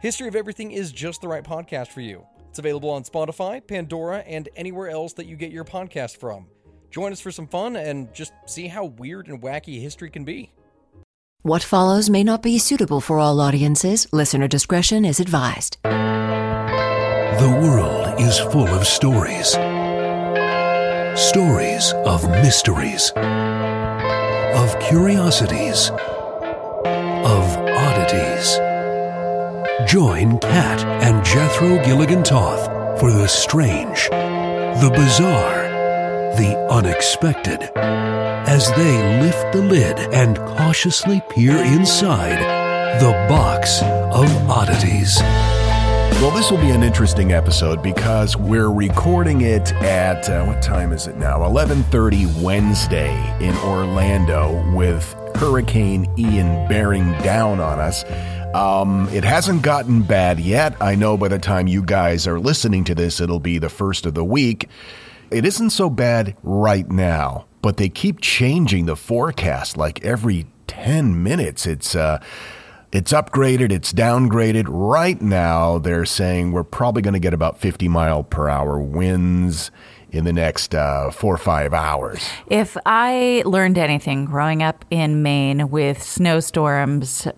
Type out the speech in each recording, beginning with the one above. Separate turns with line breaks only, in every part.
History of Everything is just the right podcast for you. It's available on Spotify, Pandora, and anywhere else that you get your podcast from. Join us for some fun and just see how weird and wacky history can be.
What follows may not be suitable for all audiences. Listener discretion is advised.
The world is full of stories. Stories of mysteries, of curiosities, Join Kat and Jethro Gilligan Toth for the strange, the bizarre, the unexpected as they lift the lid and cautiously peer inside the box of oddities.
Well, this will be an interesting episode because we're recording it at uh, what time is it now? 11:30 Wednesday in Orlando with Hurricane Ian bearing down on us. Um, it hasn't gotten bad yet. I know by the time you guys are listening to this, it'll be the first of the week. It isn't so bad right now, but they keep changing the forecast like every 10 minutes. It's uh it's upgraded, it's downgraded. Right now, they're saying we're probably going to get about 50 mile per hour winds in the next uh, four or five hours.
If I learned anything growing up in Maine with snowstorms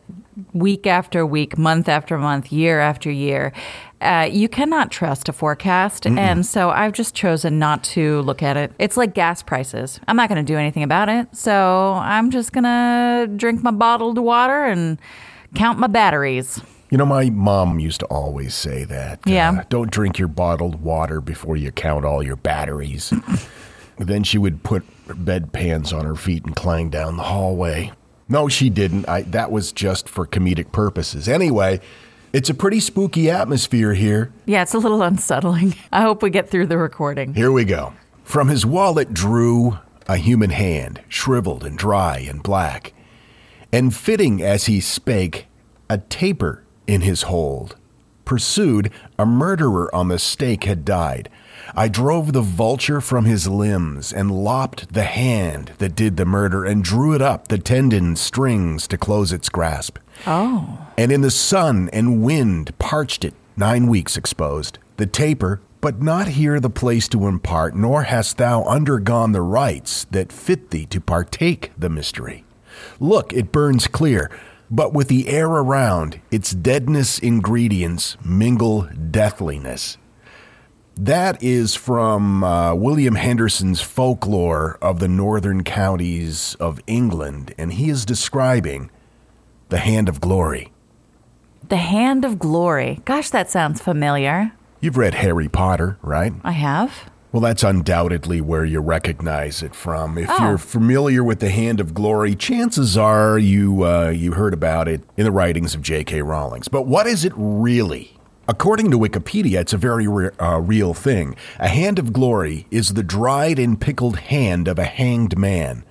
week after week, month after month, year after year, uh, you cannot trust a forecast. And so I've just chosen not to look at it. It's like gas prices. I'm not going to do anything about it. So I'm just going to drink my bottled water and count my batteries.
You know, my mom used to always say that.
Yeah.
uh, don't drink your bottled water before you count all your batteries. then she would put bedpans on her feet and clang down the hallway. No, she didn't. I, that was just for comedic purposes. Anyway, it's a pretty spooky atmosphere here.
Yeah, it's a little unsettling. I hope we get through the recording.
Here we go. From his wallet drew a human hand, shriveled and dry and black, and fitting as he spake, a taper in his hold. Pursued, a murderer on the stake had died. I drove the vulture from his limbs and lopped the hand that did the murder and drew it up the tendon strings to close its grasp.
Oh.
And in the sun and wind parched it, nine weeks exposed. The taper, but not here the place to impart, nor hast thou undergone the rites that fit thee to partake the mystery. Look, it burns clear, but with the air around, its deadness ingredients mingle deathliness. That is from uh, William Henderson's folklore of the northern counties of England, and he is describing the hand of glory.
The Hand of Glory. Gosh, that sounds familiar.
You've read Harry Potter, right?
I have.
Well, that's undoubtedly where you recognize it from. If
Oh.
you're familiar with the Hand of Glory, chances are you uh, you heard about it in the writings of J.K. Rowling's. But what is it really? According to Wikipedia, it's a very re- uh, real thing. A hand of glory is the dried and pickled hand of a hanged man,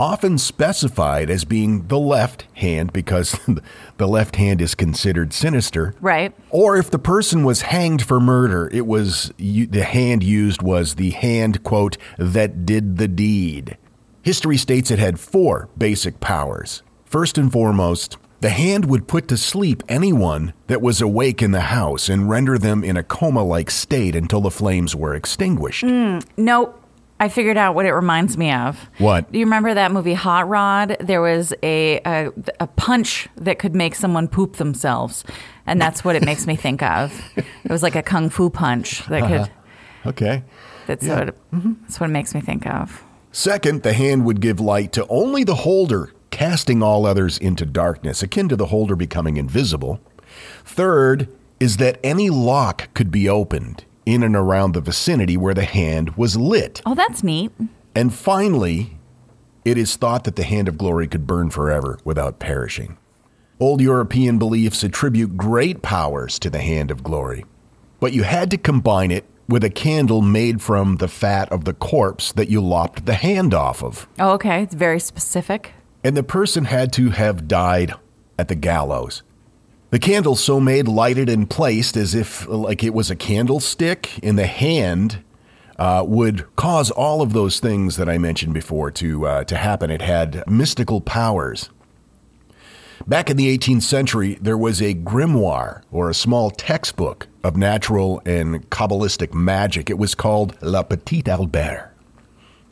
often specified as being the left hand because the left hand is considered sinister.
Right.
Or if the person was hanged for murder, it was the hand used was the hand, quote, that did the deed. History states it had four basic powers. First and foremost, the hand would put to sleep anyone that was awake in the house and render them in a coma like state until the flames were extinguished. Hmm.
No, I figured out what it reminds me of.
What?
Do you remember that movie Hot Rod? There was a, a a punch that could make someone poop themselves. and that's what it makes me think of. It was like a kung fu punch that uh-huh. could.
Okay.
That's what. It, mm-hmm. That's what it makes me think of.
Second, the hand would give light to only the holder, casting all others into darkness, akin to the holder becoming invisible. Third is that any lock could be opened in and around the vicinity where the hand was lit.
Oh, that's neat.
And finally, it is thought that the hand of glory could burn forever without perishing. Old European beliefs attribute great powers to the hand of glory, but you had to combine it with a candle made from the fat of the corpse that you lopped the hand off of.
Oh, okay. It's very specific.
And the person had to have died at the gallows. The candle so made, lighted, and placed as if like it was a candlestick in the hand uh, would cause all of those things that I mentioned before to uh, to happen. It had mystical powers. Back in the 18th century, there was a grimoire or a small textbook of natural and Kabbalistic magic. It was called La Petite Albert.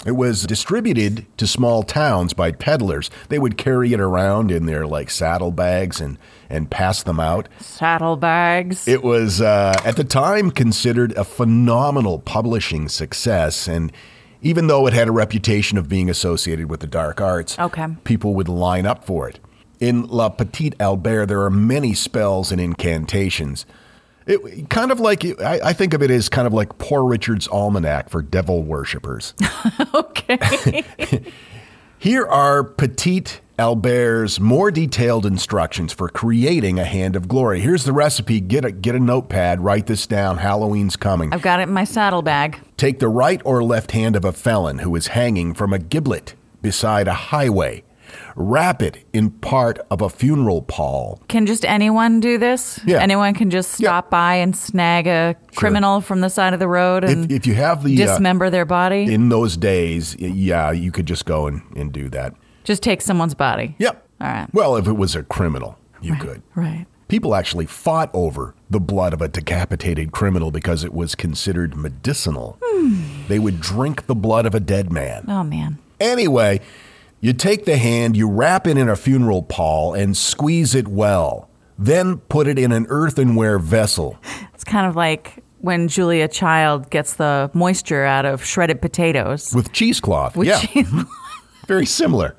It was distributed to small towns by peddlers. They would carry it around in their like saddlebags and and pass them out.
Saddlebags.
It was uh, at the time considered a phenomenal publishing success, and even though it had a reputation of being associated with the dark arts,
Okay.
people would line up for it. In La Petite Albert, there are many spells and incantations. It kind of like I, I think of it as kind of like Poor Richard's Almanac for devil worshippers.
okay.
Here are Petite Albert's more detailed instructions for creating a hand of glory. Here's the recipe. Get a get a notepad. Write this down. Halloween's coming.
I've got it in my saddlebag.
Take the right or left hand of a felon who is hanging from a gibbet beside a highway. Wrap it in part of a funeral pall.
Can just anyone do this?
Yeah.
Anyone can just
Yeah.
stop by and snag a criminal from the side of the road and
If, if you have the uh,
dismember their body.
in those days, yeah, you could just go and, and do that.
just take someone's body.
Yep.
All right.
Well, if it was a criminal, you could.
Right.
People actually fought over the blood of a decapitated criminal because it was considered medicinal. They would drink the blood of a dead man.
Oh man.
Anyway, you take the hand, you wrap it in a funeral pall, and squeeze it well. Then put it in an earthenware vessel.
It's kind of like when Julia Child gets the moisture out of shredded potatoes.
With cheesecloth.
With
yeah. Very similar.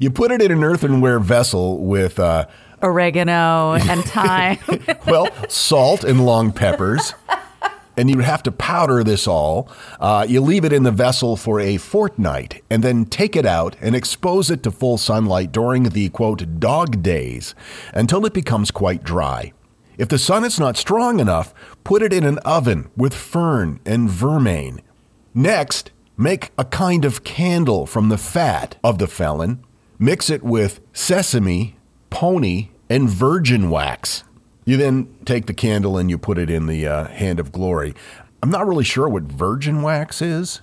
you put it in an earthenware vessel with, uh,
Oregano and thyme.
well, salt and long peppers. And you have to powder this all. Uh, you leave it in the vessel for a fortnight and then take it out and expose it to full sunlight during the quote dog days until it becomes quite dry. If the sun is not strong enough, put it in an oven with fern and vermain. Next, make a kind of candle from the fat of the felon. Mix it with sesame, pony, and virgin wax. You then take the candle and you put it in the uh, hand of glory. I'm not really sure what virgin wax is.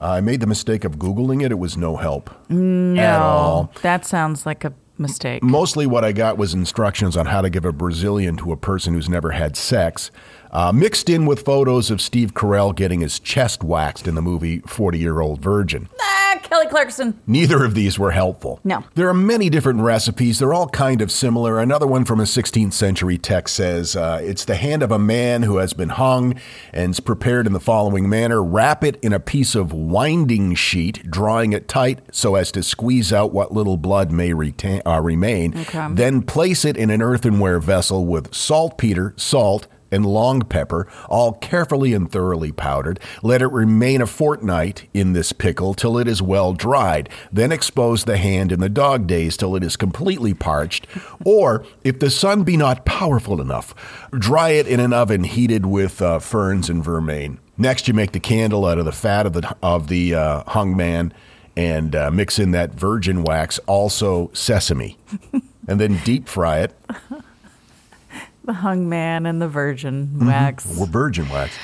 I made the mistake of Googling it. It was no help at all.
That sounds like a mistake.
Mostly what I got was instructions on how to give a Brazilian to a person who's never had sex, uh, mixed in with photos of Steve Carell getting his chest waxed in the movie 40 Year Old Virgin.
Kelly Clarkson.
Neither of these were helpful.
No.
There are many different recipes. They're all kind of similar. Another one from a 16th century text says uh, it's the hand of a man who has been hung and is prepared in the following manner wrap it in a piece of winding sheet, drawing it tight so as to squeeze out what little blood may retain, uh, remain.
Okay.
Then place it in an earthenware vessel with saltpeter, salt, and long pepper, all carefully and thoroughly powdered. Let it remain a fortnight in this pickle till it is well dried. Then expose the hand in the dog days till it is completely parched. Or, if the sun be not powerful enough, dry it in an oven heated with uh, ferns and vermain. Next, you make the candle out of the fat of the of the uh, hung man and uh, mix in that virgin wax, also sesame, and then deep fry it.
The hung man and the virgin
Mm-hmm.
wax.
Or virgin wax.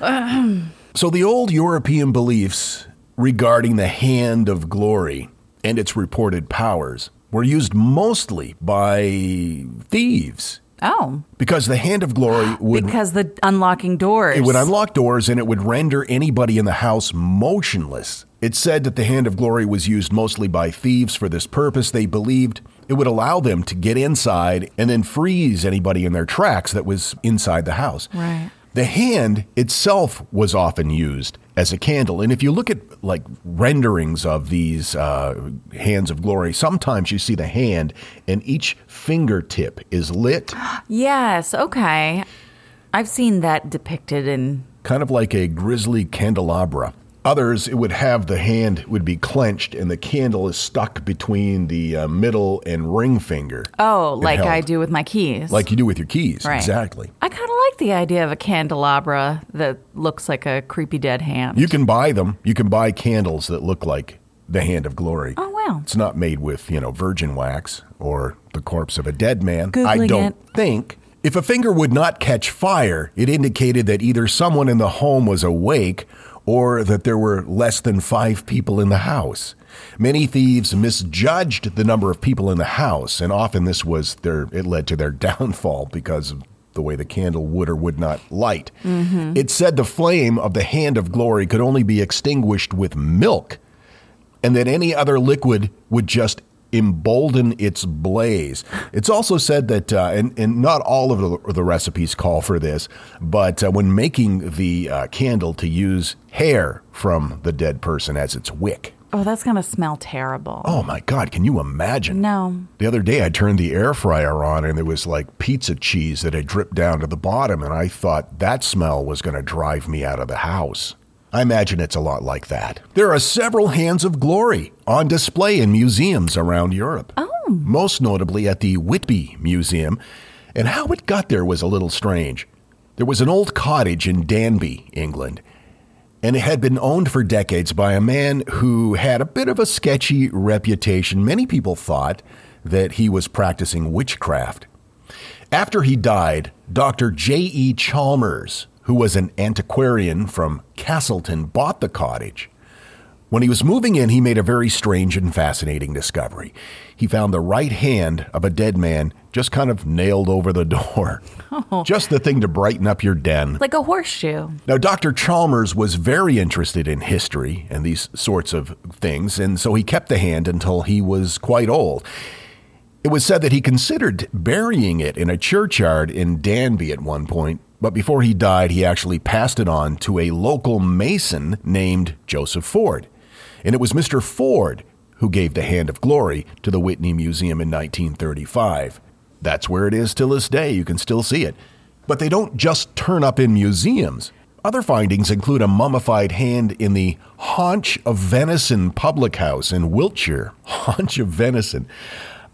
so the old European beliefs regarding the hand of glory and its reported powers were used mostly by thieves
Oh,
because the hand of glory would
because the unlocking doors.
it would unlock doors and it would render anybody in the house motionless It's said that the Hand of Glory was used mostly by thieves for this purpose. They believed it would allow them to get inside and then freeze anybody in their tracks that was inside the house.
Right.
The hand itself was often used as a candle. And if you look at like renderings of these uh, hands of glory, sometimes you see the hand and each fingertip is lit,
Yes. Okay. I've seen that depicted in.
kind of like a grisly candelabra. Others, it would have the hand would be clenched and the candle is stuck between the uh, middle and ring finger.
Oh, like I do with my keys.
Like you do with your keys.
Right.
Exactly.
I kind of like the idea of a candelabra that looks like a creepy dead hand.
You can buy them. You can buy candles that look like the hand of glory.
Oh, wow.
It's not made with, you know, virgin wax or the corpse of a dead man. I don't
it.
think. If a finger would not catch fire, it indicated that either someone in the home was awake or that there were less than five people in the house. Many thieves misjudged the number of people in the house, and often this was their it led to their downfall because of the way the candle would or would not light. Mm-hmm. It said the flame of the hand of glory could only be extinguished with milk and that any other liquid would just embolden its blaze. It's also said that, uh, and, and not all of the, the recipes call for this, but uh, when making the uh, candle, to use hair from the dead person as its wick.
oh, that's going to smell terrible.
Oh my God, can you imagine?
No.
The other day, I turned the air fryer on and there was like pizza cheese that had dripped down to the bottom, and I thought that smell was going to drive me out of the house. I imagine it's a lot like that. There are several hands of glory on display in museums around Europe. Oh. Most notably at the Whitby Museum. And how it got there was a little strange. There was an old cottage in Danby, England, and it had been owned for decades by a man who had a bit of a sketchy reputation. Many people thought that he was practicing witchcraft. After he died, Dr. J.E. Chalmers, who was an antiquarian from Castleton, bought the cottage. When he was moving in, he made a very strange and fascinating discovery. He found the right hand of a dead man just kind of nailed over the door. Oh. Just the thing to brighten up your den.
Like a horseshoe.
Now, Dr. Chalmers was very interested in history and these sorts of things, and so he kept the hand until he was quite old. It was said that he considered burying it in a churchyard in Danby at one point, but before he died, he actually passed it on to a local mason named Joseph Ford. And it was Mr. Ford who gave the Hand of Glory to the Whitby Museum in 1935. That's where it is till this day. You can still see it. But they don't just turn up in museums. Other findings include a mummified hand in the Haunch of Venison Public House in Wiltshire. Haunch of Venison.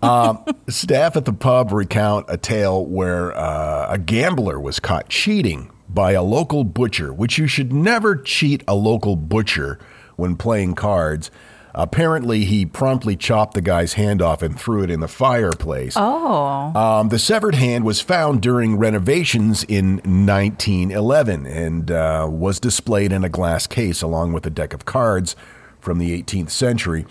Um, staff at the pub recount a tale where uh, a gambler was caught cheating by a local butcher, which you should never cheat a local butcher when playing cards. Apparently, he promptly chopped the guy's hand off and threw it in the fireplace.
Oh.
Um, the severed hand was found during renovations in 1911 and uh, was displayed in a glass case along with a deck of cards from the 18th century.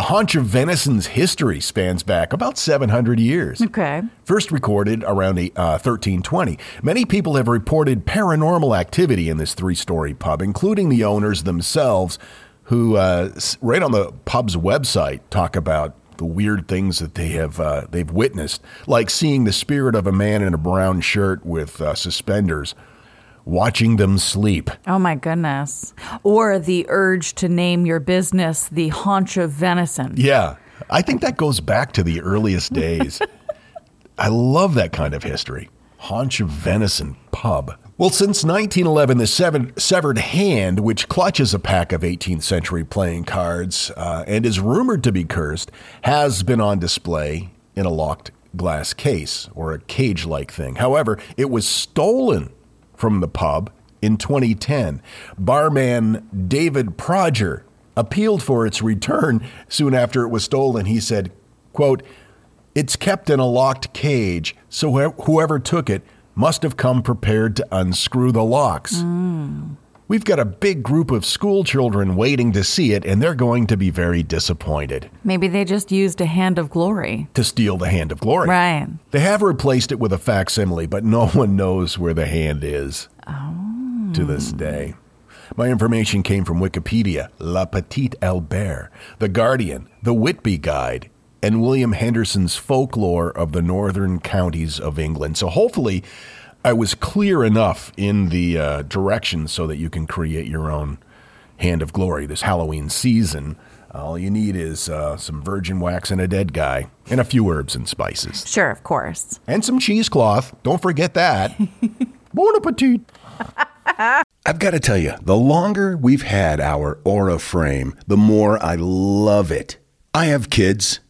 The haunch of venison's history spans back about 700 years.
Okay.
First recorded around uh, 1320. Many people have reported paranormal activity in this three story pub, including the owners themselves, who, uh, right on the pub's website, talk about the weird things that they have uh, they've witnessed, like seeing the spirit of a man in a brown shirt with uh, suspenders, watching them sleep.
Oh my goodness. Or the urge to name your business the haunch of venison.
Yeah, I think that goes back to the earliest days. I love that kind of history. Haunch of Venison Pub. Well, since 1911, the seven, severed hand, which clutches a pack of 18th century playing cards uh, and is rumored to be cursed, has been on display in a locked glass case or a cage like thing. However, it was stolen from the pub in 2010. Barman David Proger appealed for its return soon after it was stolen. He said, quote, it's kept in a locked cage, so whoever took it must have come prepared to unscrew the locks. Mm. We've got a big group of school children waiting to see it, and they're going to be very disappointed
Maybe they just used a hand of glory.
to steal the hand of glory.
Right.
They have replaced it with a facsimile, but no one knows where the hand is oh. to this day. My information came from Wikipedia, La Petite Albert, The Guardian, The Whitby Guide, and William Henderson's Folklore of the Northern Counties of England. So hopefully, I was clear enough in the uh, directions so that you can create your own hand of glory this Halloween season. All you need is uh, some virgin wax and a dead guy, and a few herbs and spices.
Sure, of course.
And some cheesecloth. Don't forget that. bon appetit. I've got to tell you, the longer we've had our Aura frame, the more I love it. I have kids,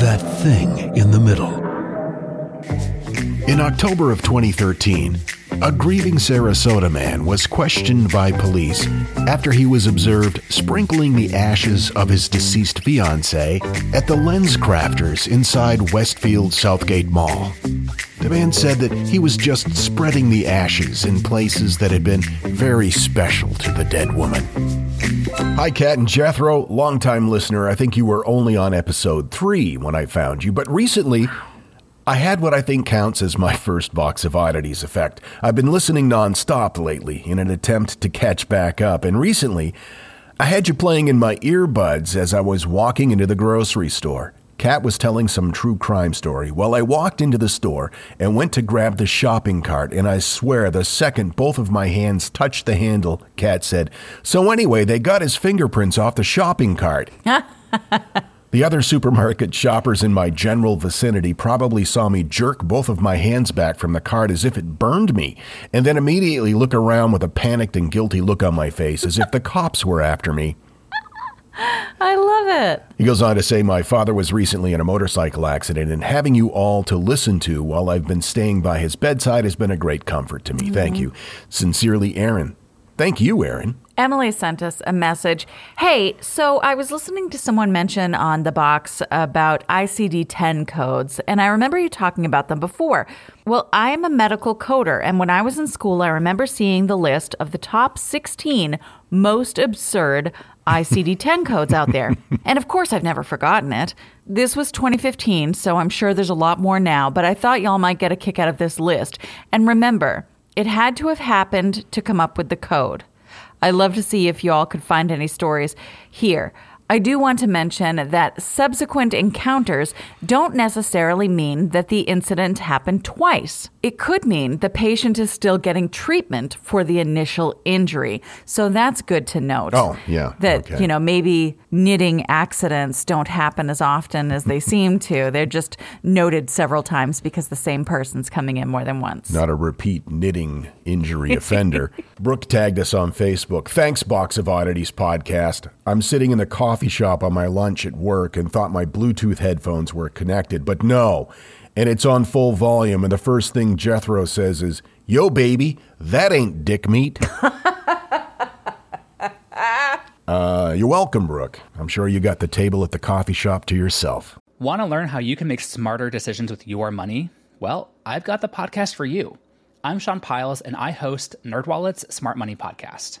that thing in the middle.
In October of 2013, a grieving Sarasota man was questioned by police after he was observed sprinkling the ashes of his deceased fiancee at the Lens Crafters inside Westfield Southgate Mall. The man said that he was just spreading the ashes in places that had been very special to the dead woman. Hi, Kat and Jethro, longtime listener. I think you were only on episode three when I found you, but recently I had what I think counts as my first box of oddities effect. I've been listening nonstop lately in an attempt to catch back up, and recently I had you playing in my earbuds as I was walking into the grocery store. Kat was telling some true crime story while I walked into the store and went to grab the shopping cart, and I swear the second both of my hands touched the handle, Kat said, So anyway, they got his fingerprints off the shopping cart. The other supermarket shoppers in my general vicinity probably saw me jerk both of my hands back from the cart as if it burned me, and then immediately look around with a panicked and guilty look on my face as if the cops were after me.
I love it.
He goes on to say, My father was recently in a motorcycle accident, and having you all to listen to while I've been staying by his bedside has been a great comfort to me. Thank mm-hmm. you. Sincerely, Aaron. Thank you, Aaron.
Emily sent us a message. Hey, so I was listening to someone mention on the box about ICD 10 codes, and I remember you talking about them before. Well, I am a medical coder, and when I was in school, I remember seeing the list of the top 16 most absurd ICD 10 codes out there. and of course, I've never forgotten it. This was 2015, so I'm sure there's a lot more now, but I thought y'all might get a kick out of this list. And remember, it had to have happened to come up with the code. I'd love to see if y'all could find any stories here. I do want to mention that subsequent encounters don't necessarily mean that the incident happened twice. It could mean the patient is still getting treatment for the initial injury. So that's good to note.
Oh, yeah.
That,
Okay.
you know, maybe knitting accidents don't happen as often as they seem to. They're just noted several times because the same person's coming in more than once.
Not a repeat knitting injury offender. Brooke tagged us on Facebook. Thanks, Box of Oddities podcast. I'm sitting in the coffee shop on my lunch at work and thought my Bluetooth headphones were connected, but no. And it's on full volume, and the first thing Jethro says is, Yo, baby, that ain't dick meat. uh, you're welcome, Brooke. I'm sure you got the table at the coffee shop to yourself.
Want to learn how you can make smarter decisions with your money? Well, I've got the podcast for you. I'm Sean Pyles, and I host NerdWallet's Smart Money Podcast.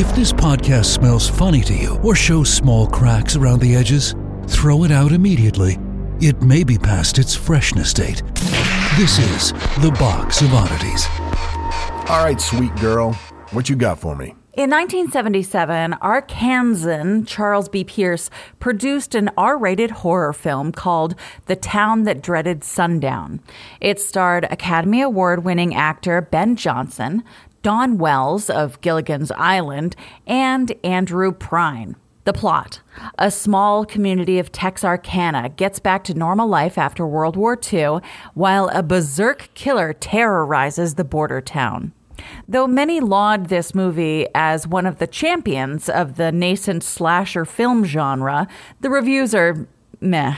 If this podcast smells funny to you or shows small cracks around the edges, throw it out immediately. It may be past its freshness date. This is The Box of Oddities.
All right, sweet girl, what you got for me?
In 1977, Arkansan Charles B. Pierce produced an R rated horror film called The Town That Dreaded Sundown. It starred Academy Award winning actor Ben Johnson, Dawn Wells of Gilligan's Island, and Andrew Prine. The plot A small community of Texarkana gets back to normal life after World War II, while a berserk killer terrorizes the border town. Though many laud this movie as one of the champions of the nascent slasher film genre, the reviews are meh.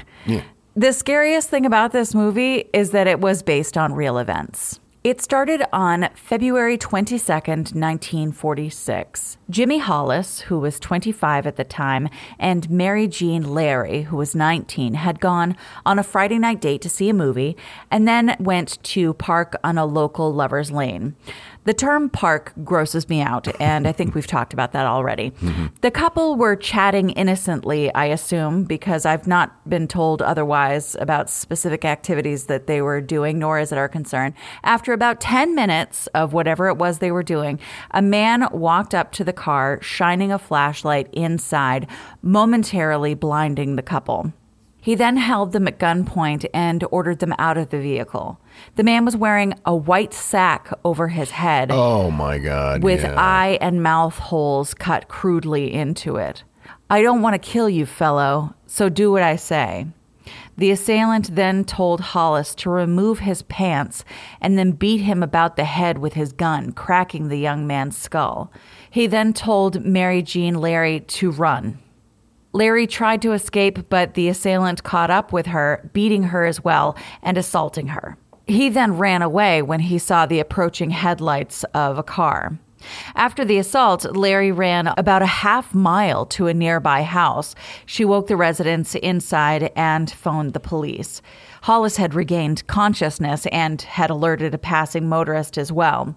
The scariest thing about this movie is that it was based on real events. It started on February 22nd, 1946. Jimmy Hollis, who was 25 at the time, and Mary Jean Larey, who was 19, had gone on a Friday night date to see a movie and then went to park on a local lover's lane. The term park grosses me out, and I think we've talked about that already. Mm-hmm. The couple were chatting innocently, I assume, because I've not been told otherwise about specific activities that they were doing, nor is it our concern. After After about 10 minutes of whatever it was they were doing, a man walked up to the car, shining a flashlight inside, momentarily blinding the couple. He then held them at gunpoint and ordered them out of the vehicle. The man was wearing a white sack over his head
Oh my God.
with
yeah.
eye and mouth holes cut crudely into it. I don't want to kill you, fellow, so do what I say. The assailant then told Hollis to remove his pants and then beat him about the head with his gun, cracking the young man's skull. He then told Mary Jean Larey to run. Larey tried to escape, but the assailant caught up with her, beating her as well and assaulting her. He then ran away when he saw the approaching headlights of a car. After the assault, Larey ran about a half mile to a nearby house. She woke the residents inside and phoned the police. Hollis had regained consciousness and had alerted a passing motorist as well.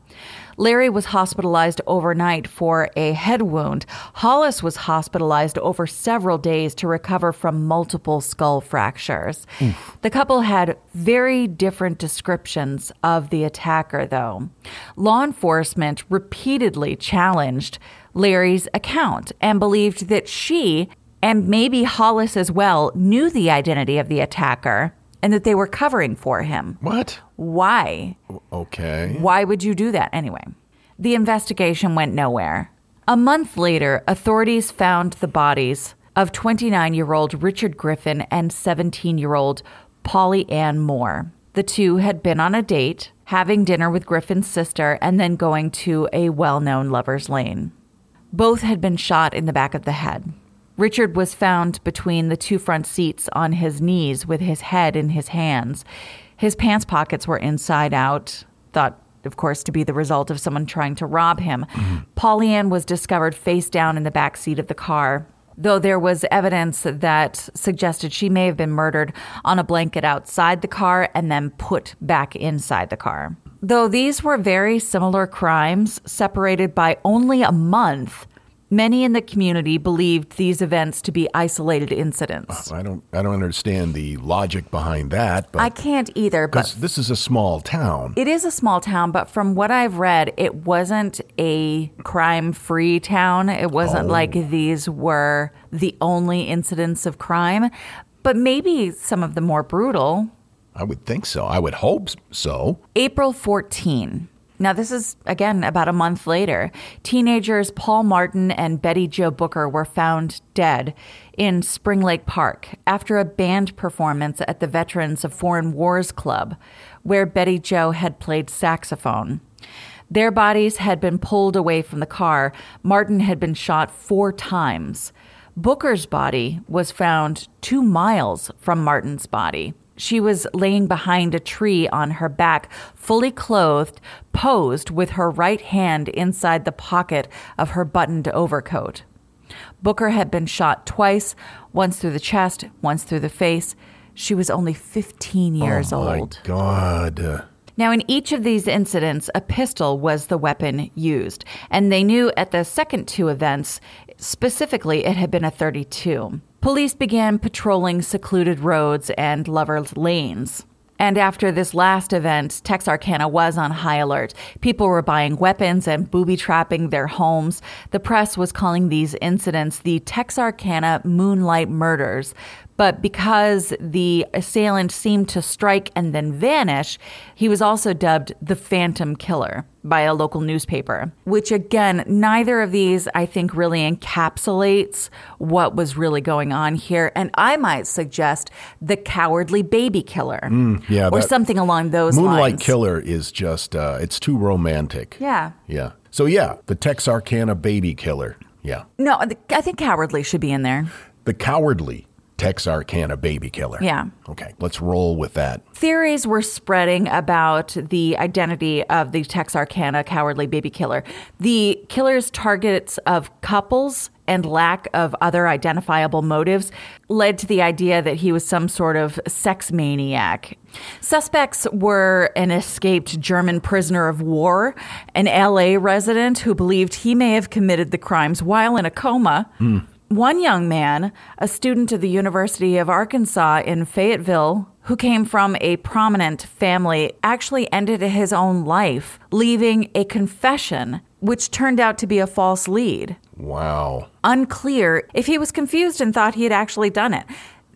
Larey was hospitalized overnight for a head wound. Hollis was hospitalized over several days to recover from multiple skull fractures. The couple had very different descriptions of the attacker, though. Law enforcement repeatedly challenged Larey's account and believed that she, and maybe Hollis as well, knew the identity of the attacker and that they were covering for him.
What?
Why?
Okay.
Why would you do that anyway? The investigation went nowhere. A month later, authorities found the bodies of 29 year old Richard Griffin and 17 year old Polly Ann Moore. The two had been on a date, having dinner with Griffin's sister, and then going to a well known lover's lane. Both had been shot in the back of the head. Richard was found between the two front seats on his knees with his head in his hands. His pants pockets were inside out, thought, of course, to be the result of someone trying to rob him. Mm-hmm. Pollyann was discovered face down in the back seat of the car, though there was evidence that suggested she may have been murdered on a blanket outside the car and then put back inside the car. Though these were very similar crimes, separated by only a month, many in the community believed these events to be isolated incidents.
I don't. I don't understand the logic behind that. But
I can't either, but
because this is a small town.
It is a small town, but from what I've read, it wasn't a crime free town. It wasn't oh. like these were the only incidents of crime, but maybe some of the more brutal.
I would think so. I would hope so.
April 14. Now, this is again about a month later. Teenagers Paul Martin and Betty Jo Booker were found dead in Spring Lake Park after a band performance at the Veterans of Foreign Wars Club, where Betty Joe had played saxophone. Their bodies had been pulled away from the car. Martin had been shot four times. Booker's body was found two miles from Martin's body. She was laying behind a tree on her back, fully clothed, posed with her right hand inside the pocket of her buttoned overcoat. Booker had been shot twice, once through the chest, once through the face. She was only 15 years old.
oh my
old.
God.
Now, in each of these incidents, a pistol was the weapon used, and they knew at the second two events, specifically, it had been a 32. Police began patrolling secluded roads and lovers' lanes. And after this last event, Texarkana was on high alert. People were buying weapons and booby trapping their homes. The press was calling these incidents the Texarkana Moonlight Murders. But because the assailant seemed to strike and then vanish, he was also dubbed the Phantom Killer by a local newspaper, which again, neither of these I think really encapsulates what was really going on here. And I might suggest the cowardly baby killer
yeah,
or something along those
Moonlight
lines.
Moonlight Killer is just. Uh, it's too romantic.
Yeah.
Yeah. So yeah, the Texarkana baby killer. Yeah.
No, I think cowardly should be in there.
The cowardly Texarkana baby killer.
Yeah.
Okay, let's roll with that.
Theories were spreading about the identity of the Texarkana cowardly baby killer. The killer's targets of couples and lack of other identifiable motives led to the idea that he was some sort of sex maniac. Suspects were an escaped German prisoner of war, an LA resident who believed he may have committed the crimes while in a coma. Hmm. One young man, a student of the University of Arkansas in Fayetteville, who came from a prominent family, actually ended his own life, leaving a confession, which turned out to be a false lead.
Wow.
Unclear if he was confused and thought he had actually done it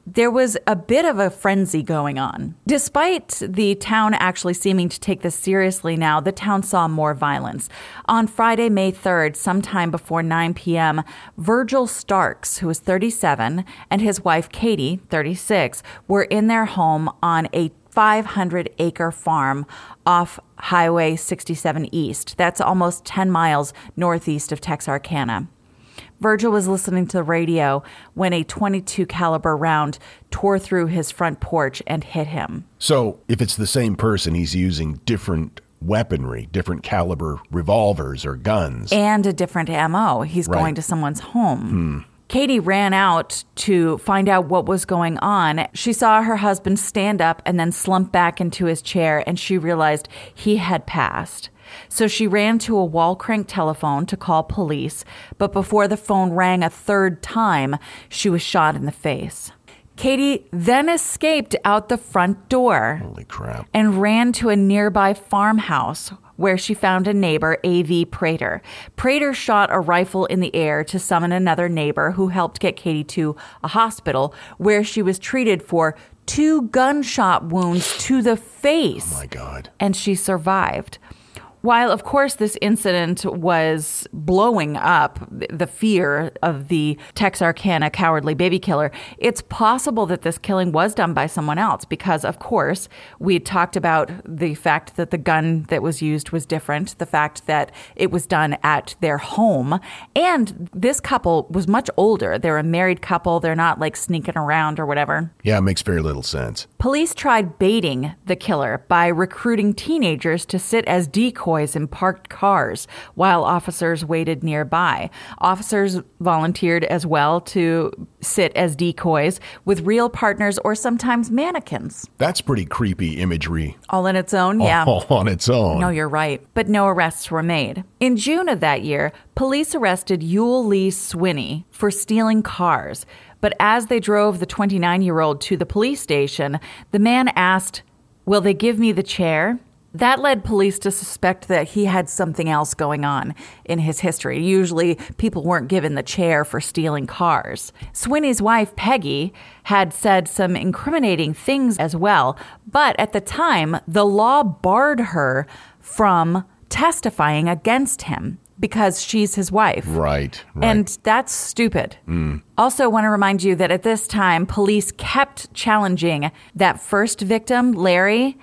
there was a bit of a frenzy going on. Despite the town actually seeming to take this seriously now, the town saw more violence. On Friday, May 3rd, sometime before 9 p.m., Virgil Starks, who was 37, and his wife Katie, 36, were in their home on a 500 acre farm off Highway 67 East. That's almost 10 miles northeast of Texarkana. Virgil was listening to the radio when a 22 caliber round tore through his front porch and hit him.
So, if it's the same person, he's using different weaponry, different caliber revolvers or guns.
And a different MO. He's
Right.
going to someone's home. Hmm. Katie ran out to find out what was going on. She saw her husband stand up and then slump back into his chair, and she realized he had passed. So she ran to a wall crank telephone to call police, but before the phone rang a third time, she was shot in the face. Katie then escaped out the front door
Holy crap.
and ran to a nearby farmhouse where she found a neighbor, A.V. Prater. Prater shot a rifle in the air to summon another neighbor who helped get Katie to a hospital where she was treated for two gunshot wounds to the face.
Oh my God.
And she survived. While, of course, this incident was blowing up the fear of the Texarkana cowardly baby killer, it's possible that this killing was done by someone else because, of course, we talked about the fact that the gun that was used was different, the fact that it was done at their home, and this couple was much older. They're a married couple, they're not like sneaking around or whatever.
Yeah, it makes very little sense.
Police tried baiting the killer by recruiting teenagers to sit as decoys in parked cars while officers waited nearby. Officers volunteered as well to sit as decoys with real partners or sometimes mannequins.
That's pretty creepy imagery
All in its own, yeah.
all on its own.
No, you're right. But no arrests were made. In June of that year, police arrested Youell Lee Swinney for stealing cars. But as they drove the 29 year old to the police station, the man asked, Will they give me the chair? That led police to suspect that he had something else going on in his history. Usually, people weren't given the chair for stealing cars. Swinney's wife, Peggy, had said some incriminating things as well, but at the time, the law barred her from testifying against him because she's his wife.
Right, right.
And that's stupid. Hmm. Also, want to remind you that at this time, police kept challenging that first victim, Larey,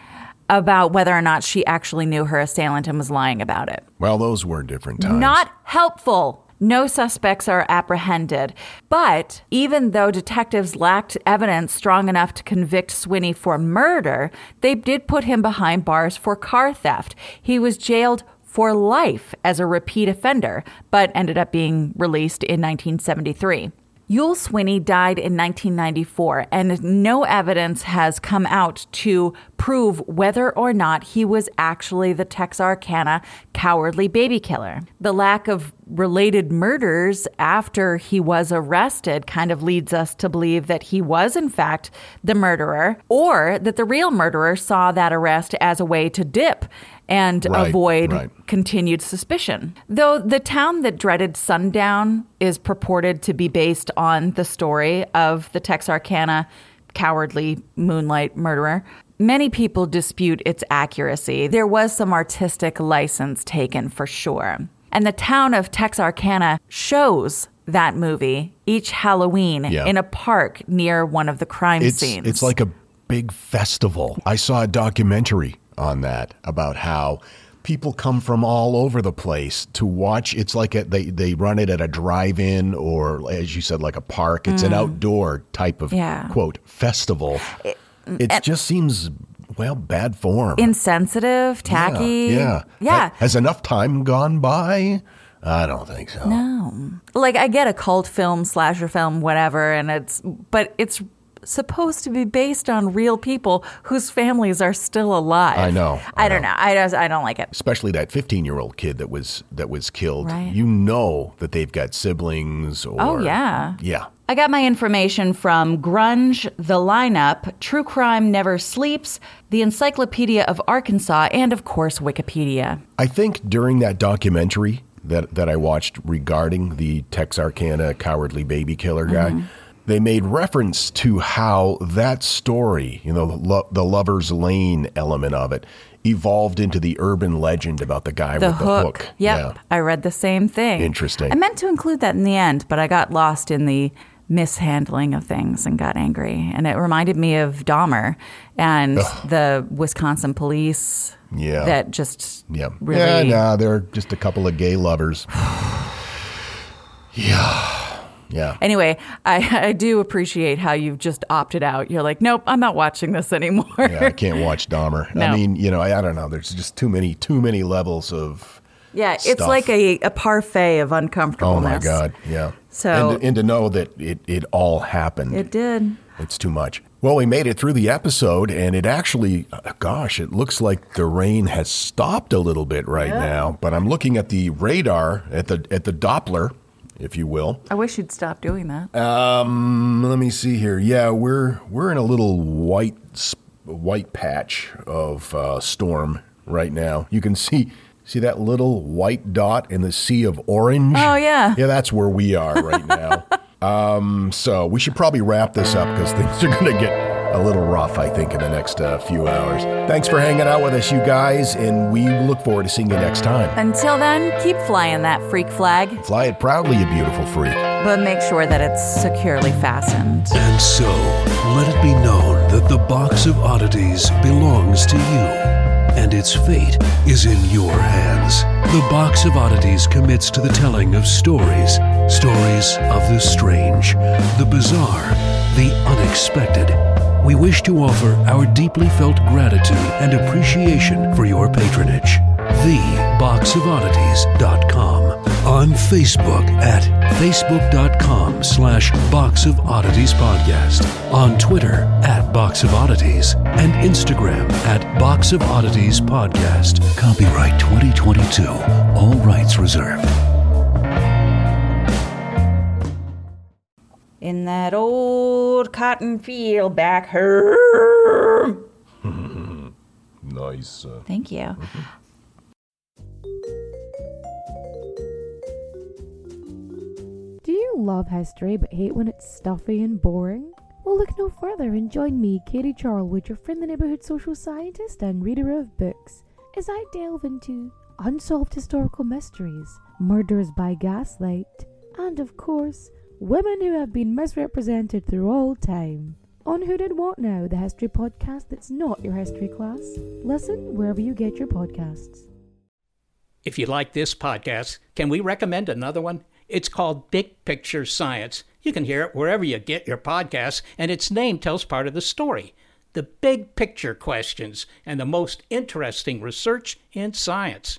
about whether or not she actually knew her assailant and was lying about it.
well, those were different times.
Not helpful. No suspects are apprehended. But even though detectives lacked evidence strong enough to convict Swinney for murder, they did put him behind bars for car theft. He was jailed for life as a repeat offender, but ended up being released in 1973. Youell Swinney died in 1994, and no evidence has come out to prove whether or not he was actually the Texarkana cowardly baby killer. The lack of related murders after he was arrested kind of leads us to believe that he was, in fact, the murderer, or that the real murderer saw that arrest as a way to dip and
Right,
avoid
right.
continued suspicion. Though the town that dreaded sundown is purported to be based on the story of the Texarkana cowardly moonlight murderer, many people dispute its accuracy. There was some artistic license taken for sure. And the town of Texarkana shows that movie each Halloween
Yeah.
in a park near one of the crime
it's
scenes.
it's like a big festival. I saw a documentary on that about how people come from all over the place to watch. It's like a, they they run it at a drive-in or, as you said, like a park. It's an outdoor type of
Mm. Yeah.
quote festival. It, just seems well bad form.
insensitive, tacky.
Yeah,
Yeah.
Ha- Has enough time gone by? I don't think so.
No. Like I get a cult film, slasher film, whatever, and it's but it's supposed to be based on real people whose families are still alive.
I know,
I,
I
don't
know.
know. I just I don't like it.
especially that 15 year old kid that was that was killed
Right.
you know that they've got siblings or
Oh, yeah.
yeah
I got my information from Grunge, The Lineup, True Crime Never Sleeps, the Encyclopedia of Arkansas, and of course, Wikipedia.
i think during that documentary that that i watched regarding the texarkana cowardly baby killer guy
Mm-hmm.
They made reference to how that story you know the, lo- the lover's lane element of it evolved into the urban legend about the guy
The
with the
hook.
hook
Yep.
yeah
I read the same thing.
Interesting.
I meant to include that in the end, but I got lost in the mishandling of things and got angry. And it reminded me of Dahmer and the Wisconsin police
Yeah.
that just
yeah
really.
yeah nah, they're just a couple of gay lovers yeah yeah
Anyway, I, I do appreciate how you've just opted out. You're like, nope, I'm not watching this anymore.
Yeah, I can't watch Dahmer.
No.
I mean, you know, I, I don't know. There's just too many, too many levels of.
Yeah, it's
stuff.
like a, a parfait of uncomfortableness.
Oh my God! Yeah.
So-
and, to- and to know that it, it all happened,
It did.
it's too much. Well, we made it through the episode, and it actually, uh, gosh, it looks like the rain has stopped a little bit right now. But I'm looking at the radar at the at the Doppler, if you will.
I wish you'd stop doing that.
Um, let me see here. Yeah, we're we're in a little white white patch of uh, storm right now. You can see see that little white dot in the sea of orange.
Oh, yeah.
yeah. That's where we are right now. um, so we should probably wrap this up because things are going to get a little rough. I think in the next uh, few hours. Thanks for hanging out with us, you guys, and we look forward to seeing you next time.
Until then, keep flying that freak flag,
Fly it proudly, you beautiful freak.
but make sure that it's securely fastened.
And so, let it be known that the box of oddities belongs to you, and its fate is in your hands. The box of oddities commits to the telling of stories stories of the strange, the bizarre, the unexpected. We wish to offer our deeply felt gratitude and appreciation for your patronage. TheBoxOfOddities.com. On Facebook at facebook.com slash Box of Oddities Podcast. On Twitter at Box of Oddities. And Instagram at Box of Oddities Podcast. Copyright 2022. All rights reserved.
In that old cotton field back here.
Nice. Uh,
Thank you.
Do you love history but hate when it's stuffy and boring? Well, look no further and join me, Katie Charlwood, your friendly neighborhood social scientist and reader of books, as I delve into unsolved historical mysteries, murders by gaslight, and of course, women who have been misrepresented through all time. On Who Did What Now, the history podcast that's not your history class. Listen wherever you get your podcasts.
If you like this podcast, can we recommend another one? It's called Big Picture Science. You can hear it wherever you get your podcasts, and its name tells part of the story the big picture questions and the most interesting research in science.